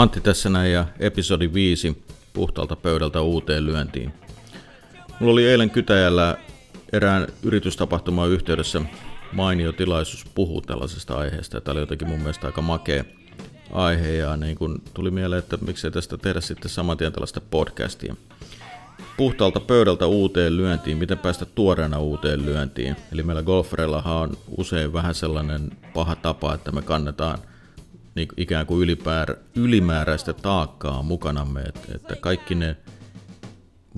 Antti tässä näin ja episodi 5 puhtaalta pöydältä uuteen lyöntiin. Mulla oli eilen Kytäjällä erään yritystapahtuman yhteydessä mainio tilaisuus puhua tällaisesta aiheesta. Tämä oli jotenkin mun mielestä aika makea aihe ja niin kun tuli mieleen, että miksei tästä tehdä sitten saman tien tällaista podcastia. Puhtaalta pöydältä uuteen lyöntiin, miten päästä tuoreena uuteen lyöntiin. Eli meillä golfereillahan on usein vähän sellainen paha tapa, että me kannetaan niin ikään kuin ylipäär, ylimääräistä taakkaa mukanamme, että, että kaikki ne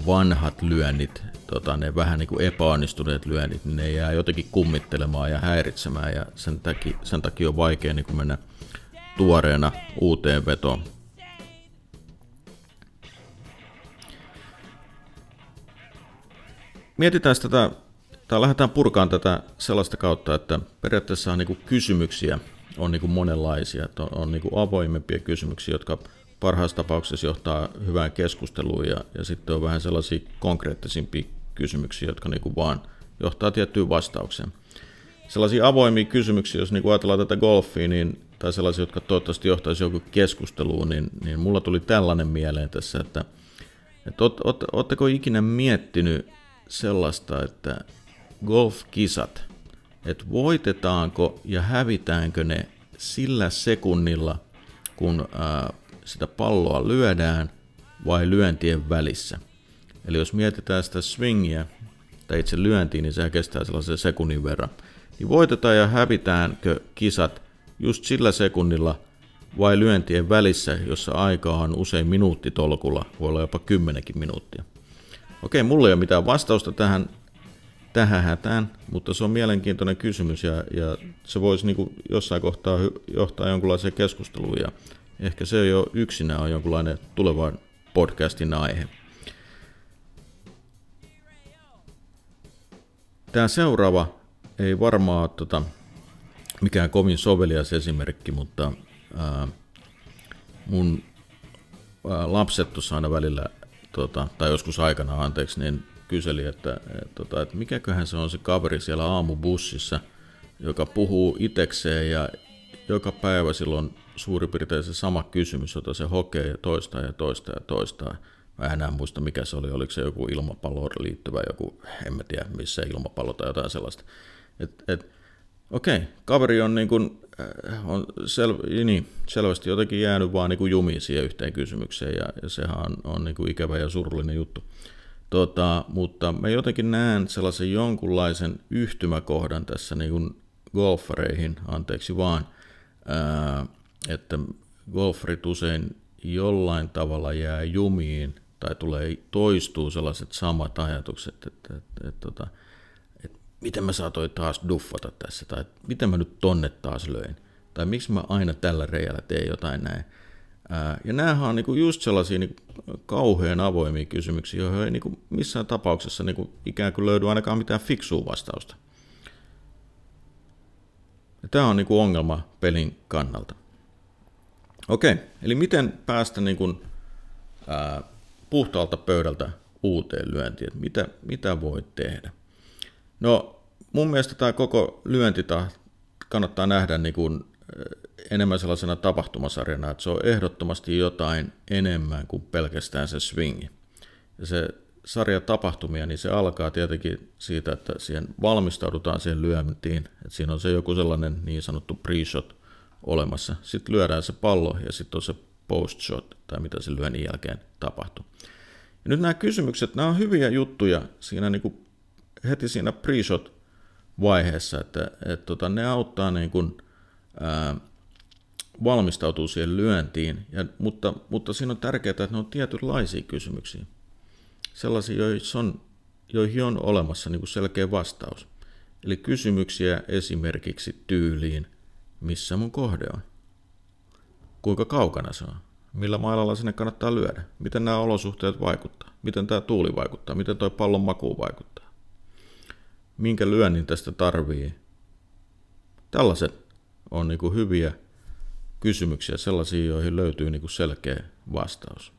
vanhat lyönnit, tota, ne vähän niin kuin epäonnistuneet lyönnit, niin ne jää jotenkin kummittelemaan ja häiritsemään ja sen takia, sen takia on vaikea niin kuin mennä tuoreena uuteen vetoon. Mietitään tätä, tai lähdetään purkaan tätä sellaista kautta, että periaatteessa on niin kysymyksiä on niin monenlaisia, että on, on niin avoimempia kysymyksiä, jotka parhaassa tapauksessa johtaa hyvään keskusteluun ja, ja sitten on vähän sellaisia konkreettisimpia kysymyksiä, jotka niin vaan johtaa tiettyyn vastaukseen. Sellaisia avoimia kysymyksiä, jos niin ajatellaan tätä golfia, niin, tai sellaisia, jotka toivottavasti johtaisi joku keskusteluun, niin, niin mulla tuli tällainen mieleen tässä, että, että ootteko ikinä miettinyt sellaista, että golfkisat, että voitetaanko ja hävitäänkö ne sillä sekunnilla, kun ää, sitä palloa lyödään vai lyöntien välissä. Eli jos mietitään sitä swingiä tai itse lyöntiä, niin se kestää sellaisen sekunnin verran. Niin voitetaan ja hävitäänkö kisat just sillä sekunnilla vai lyöntien välissä, jossa aika on usein minuuttitolkulla, voi olla jopa kymmenenkin minuuttia. Okei, mulla ei ole mitään vastausta tähän, tähän hätään, mutta se on mielenkiintoinen kysymys ja, ja se voisi niin jossain kohtaa johtaa jonkunlaiseen keskusteluun ja ehkä se jo yksinä on tulevan podcastin aihe. Tämä seuraava ei varmaan tota, mikään kovin sovelias esimerkki, mutta ää, mun ää, lapset tuossa aina välillä, tota, tai joskus aikana anteeksi, niin kyseli, että, että, tota, että mikäköhän se on se kaveri siellä aamubussissa, joka puhuu itekseen ja joka päivä silloin suurin piirtein se sama kysymys, jota se hokee ja toistaa ja toistaa ja toistaa. Mä enää muista mikä se oli, oliko se joku ilmapalloon liittyvä joku, en mä tiedä missä ilmapallo tai jotain sellaista. Et, et, okei, kaveri on, niin kuin, äh, on sel, niin, selvästi jotenkin jäänyt vaan niin jumiin siihen yhteen kysymykseen ja, ja sehän on, on niin ikävä ja surullinen juttu. Tota, mutta mä jotenkin näen sellaisen jonkunlaisen yhtymäkohdan tässä niin kuin golfareihin, anteeksi vaan, ää, että golfarit usein jollain tavalla jää jumiin tai tulee toistuu sellaiset samat ajatukset, että, että, että, että, että, että miten mä saatoin taas duffata tässä, tai miten mä nyt tonne taas löin, tai miksi mä aina tällä reijällä teen jotain näin. Ja nämähän on niinku just sellaisia niinku kauhean avoimia kysymyksiä, joihin ei niinku missään tapauksessa niinku ikään kuin löydy ainakaan mitään fiksua vastausta. Ja tämä on niinku ongelma pelin kannalta. Okei, eli miten päästä niinku, ää, puhtaalta pöydältä uuteen lyöntiin, mitä, mitä voi tehdä? No mun mielestä tämä koko lyönti kannattaa nähdä niin kuin enemmän sellaisena tapahtumasarjana, että se on ehdottomasti jotain enemmän kuin pelkästään se swingi. Ja se sarja tapahtumia, niin se alkaa tietenkin siitä, että siihen valmistaudutaan siihen lyöntiin, että siinä on se joku sellainen niin sanottu pre-shot olemassa. Sitten lyödään se pallo ja sitten on se post-shot, tai mitä se lyönnin jälkeen tapahtuu. Ja nyt nämä kysymykset, nämä on hyviä juttuja siinä niin kuin heti siinä pre-shot vaiheessa, että, että tota, ne auttaa niin kuin, ää, valmistautuu siihen lyöntiin, ja, mutta, mutta siinä on tärkeää, että ne on tietynlaisia kysymyksiä. Sellaisia, joihin on, joihin on olemassa niin kuin selkeä vastaus. Eli kysymyksiä esimerkiksi tyyliin, missä mun kohde on? Kuinka kaukana se on? Millä mailalla sinne kannattaa lyödä? Miten nämä olosuhteet vaikuttaa? Miten tämä tuuli vaikuttaa? Miten tuo pallon maku vaikuttaa? Minkä lyönnin tästä tarvii? Tällaiset on niin kuin hyviä kysymyksiä, sellaisia, joihin löytyy niin kuin selkeä vastaus.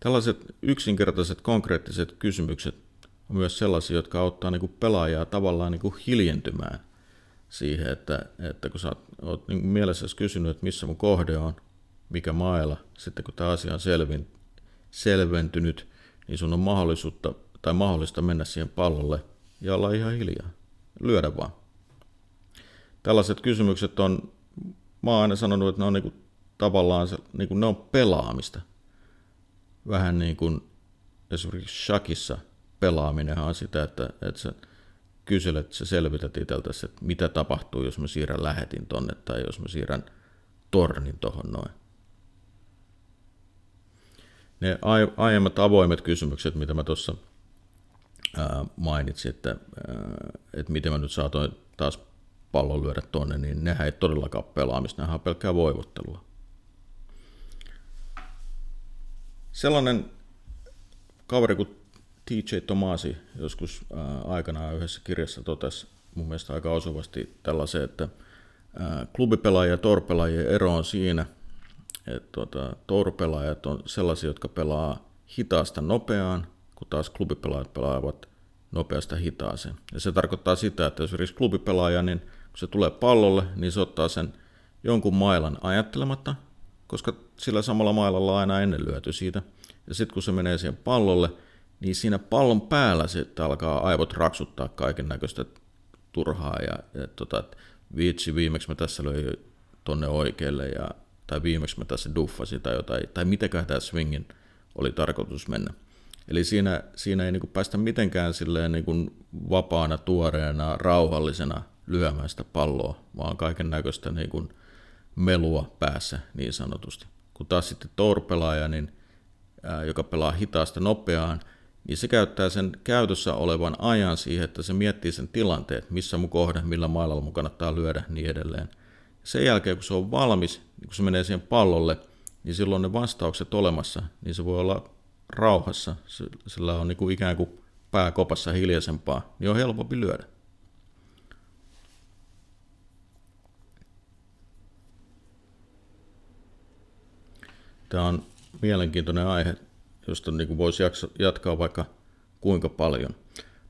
Tällaiset yksinkertaiset konkreettiset kysymykset on myös sellaisia, jotka auttaa niin kuin pelaajaa tavallaan niin kuin hiljentymään siihen, että, että kun sä oot, niin mielessäsi kysynyt, että missä mun kohde on, mikä mailla, sitten kun tämä asia on selvin, selventynyt, niin sun on mahdollisuutta tai mahdollista mennä siihen pallolle ja olla ihan hiljaa. Lyödä vaan. Tällaiset kysymykset on, mä oon aina sanonut, että ne on niin kuin, tavallaan se, niin kuin ne on pelaamista. Vähän niin kuin esimerkiksi shakissa pelaaminen on sitä, että, että sä kyselet, sä selvität itseltäsi, että mitä tapahtuu, jos mä siirrän lähetin tonne tai jos mä siirrän tornin tohon noin. Ne aiemmat avoimet kysymykset, mitä mä tuossa mainitsin, että, että miten mä nyt saatoin taas pallon lyödä tonne, niin nehän ei todellakaan pelaamista, nehän on pelkkää voivottelua. Sellainen kaveri kuin TJ Tomasi joskus aikanaan yhdessä kirjassa totesi mun mielestä aika osuvasti tällaisen, että klubipelaajien ja torpelaajien ero on siinä, että tuota, torpelaajat on sellaisia, jotka pelaa hitaasta nopeaan, kun taas klubipelaajat pelaavat nopeasta hitaaseen. Ja se tarkoittaa sitä, että jos esimerkiksi klubipelaaja, niin kun se tulee pallolle, niin se ottaa sen jonkun mailan ajattelematta, koska sillä samalla mailalla on aina ennen lyöty siitä. Ja sitten kun se menee siihen pallolle, niin siinä pallon päällä sitten alkaa aivot raksuttaa kaiken näköistä turhaa ja, ja tota, että viitsi, viimeksi mä tässä löin tonne oikealle ja, tai viimeksi mä tässä duffasin tai jotain, tai mitäkään tämä swingin oli tarkoitus mennä. Eli siinä, siinä ei niin päästä mitenkään silleen niin vapaana, tuoreena, rauhallisena lyömään sitä palloa, vaan kaiken näköistä niin melua päässä niin sanotusti. Kun taas sitten tour-pelaaja, niin, ää, joka pelaa hitaasta nopeaan, niin se käyttää sen käytössä olevan ajan siihen, että se miettii sen tilanteet, missä mun kohde, millä mailalla mun kannattaa lyödä, niin edelleen. Sen jälkeen, kun se on valmis, niin kun se menee siihen pallolle, niin silloin ne vastaukset olemassa, niin se voi olla rauhassa, sillä on niin kuin ikään kuin pääkopassa hiljaisempaa, niin on helpompi lyödä. Tämä on mielenkiintoinen aihe, josta niin kuin voisi jatkaa vaikka kuinka paljon.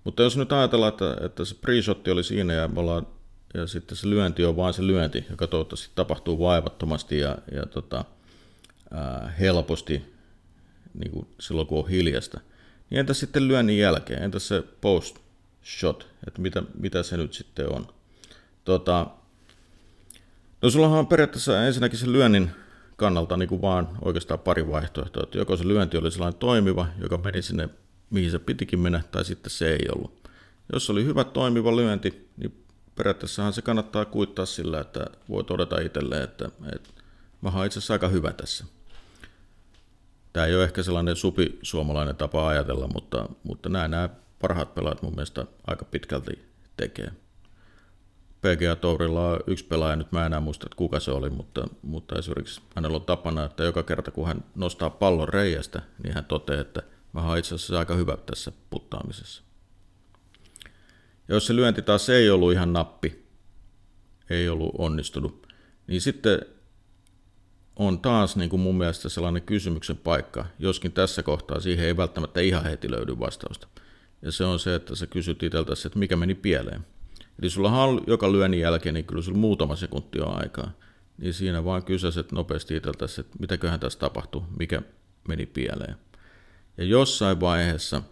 Mutta jos nyt ajatellaan, että, että se pre oli siinä ja, me ollaan, ja sitten se lyönti on vain se lyönti, joka toivottavasti tapahtuu vaivattomasti ja, ja tota, ää, helposti niin kuin silloin, kun on hiljasta. Niin entä sitten lyönnin jälkeen? Entä se post shot? Että mitä, mitä se nyt sitten on? Tota, no sullahan on periaatteessa ensinnäkin se lyönnin kannalta niin kuin vaan oikeastaan pari vaihtoehtoa. Että joko se lyönti oli sellainen toimiva, joka meni sinne, mihin se pitikin mennä, tai sitten se ei ollut. Jos oli hyvä toimiva lyönti, niin periaatteessahan se kannattaa kuittaa sillä, että voi todeta itselleen, että, että mä oon itse asiassa aika hyvä tässä. Tämä ei ole ehkä sellainen supi suomalainen tapa ajatella, mutta, mutta näin nämä parhaat pelaajat mun mielestä aika pitkälti tekee. PGA Tourilla on yksi pelaaja, nyt mä en enää muista, että kuka se oli, mutta, mutta esimerkiksi hänellä on tapana, että joka kerta kun hän nostaa pallon reiästä, niin hän toteaa, että mä oon itse asiassa aika hyvä tässä puttaamisessa. Ja jos se lyönti taas ei ollut ihan nappi, ei ollut onnistunut, niin sitten on taas niin kuin mun mielestä sellainen kysymyksen paikka, joskin tässä kohtaa siihen ei välttämättä ihan heti löydy vastausta. Ja se on se, että sä kysyt itseltäsi, että mikä meni pieleen. Eli sulla on joka lyönnin jälkeen, niin kyllä sulla muutama sekunti on aikaa. Niin siinä vaan kysäiset nopeasti itseltäsi, että mitäköhän tässä tapahtui, mikä meni pieleen. Ja jossain vaiheessa,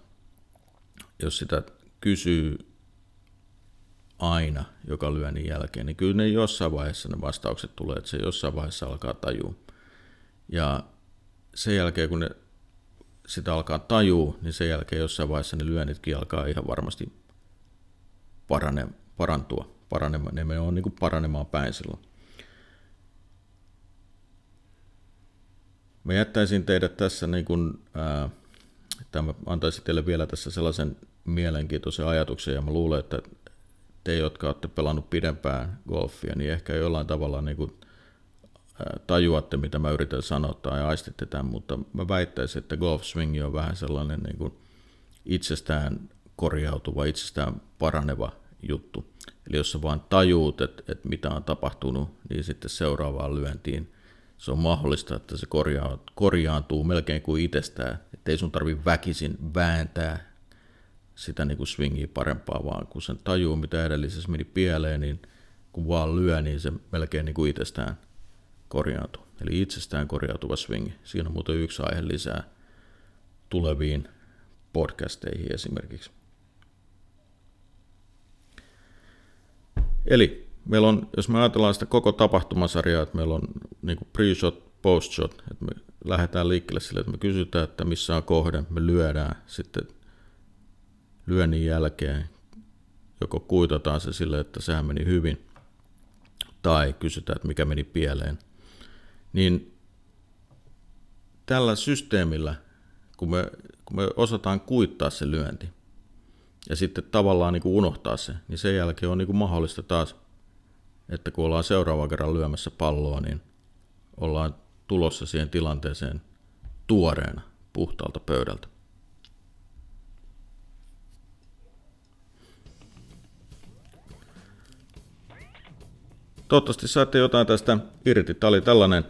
jos sitä kysyy aina joka lyönnin jälkeen, niin kyllä ne jossain vaiheessa ne vastaukset tulee, että se jossain vaiheessa alkaa tajua. Ja sen jälkeen, kun ne sitä alkaa tajua, niin sen jälkeen jossain vaiheessa ne lyönnitkin alkaa ihan varmasti parane, parantua, paranemaan, ne on niin kuin paranemaan päin silloin. Mä jättäisin teidät tässä, niin kuin, ää, tämä antaisin teille vielä tässä sellaisen mielenkiintoisen ajatuksen, ja mä luulen, että te, jotka olette pelannut pidempään golfia, niin ehkä jollain tavalla niin kuin, tajuatte, mitä mä yritän sanoa tai aistitte tämän, mutta mä väittäisin, että golf swing on vähän sellainen niin kuin itsestään korjautuva, itsestään paraneva juttu. Eli jos sä vaan tajuut, että, että mitä on tapahtunut, niin sitten seuraavaan lyöntiin se on mahdollista, että se korjaa, korjaantuu melkein kuin itsestään. Että ei sun tarvi väkisin vääntää sitä niin kuin swingia parempaa, vaan kun sen tajuu, mitä edellisessä meni pieleen, niin kun vaan lyö, niin se melkein niin kuin itsestään korjaantuu. Eli itsestään korjautuva swing. Siinä on muuten yksi aihe lisää tuleviin podcasteihin esimerkiksi. Eli meillä on, jos me ajatellaan sitä koko tapahtumasarjaa, että meillä on niin pre-shot, post-shot, että me lähdetään liikkeelle sille, että me kysytään, että missä on kohde, me lyödään sitten lyönnin jälkeen, joko kuitataan se sille, että sehän meni hyvin, tai kysytään, että mikä meni pieleen, niin tällä systeemillä, kun me, kun me osataan kuittaa se lyönti, ja sitten tavallaan niin kuin unohtaa se, niin sen jälkeen on niin kuin mahdollista taas, että kun ollaan seuraavan kerran lyömässä palloa, niin ollaan tulossa siihen tilanteeseen tuoreena puhtaalta pöydältä. Toivottavasti saatte jotain tästä irti. Tämä oli tällainen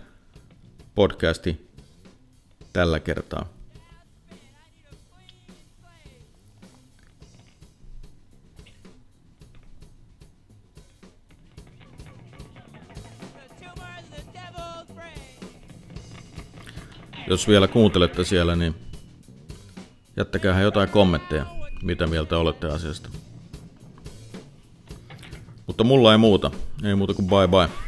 podcasti tällä kertaa. Jos vielä kuuntelette siellä, niin jättäkää jotain kommentteja, mitä mieltä olette asiasta. Mutta mulla ei muuta. Ei muuta kuin bye bye.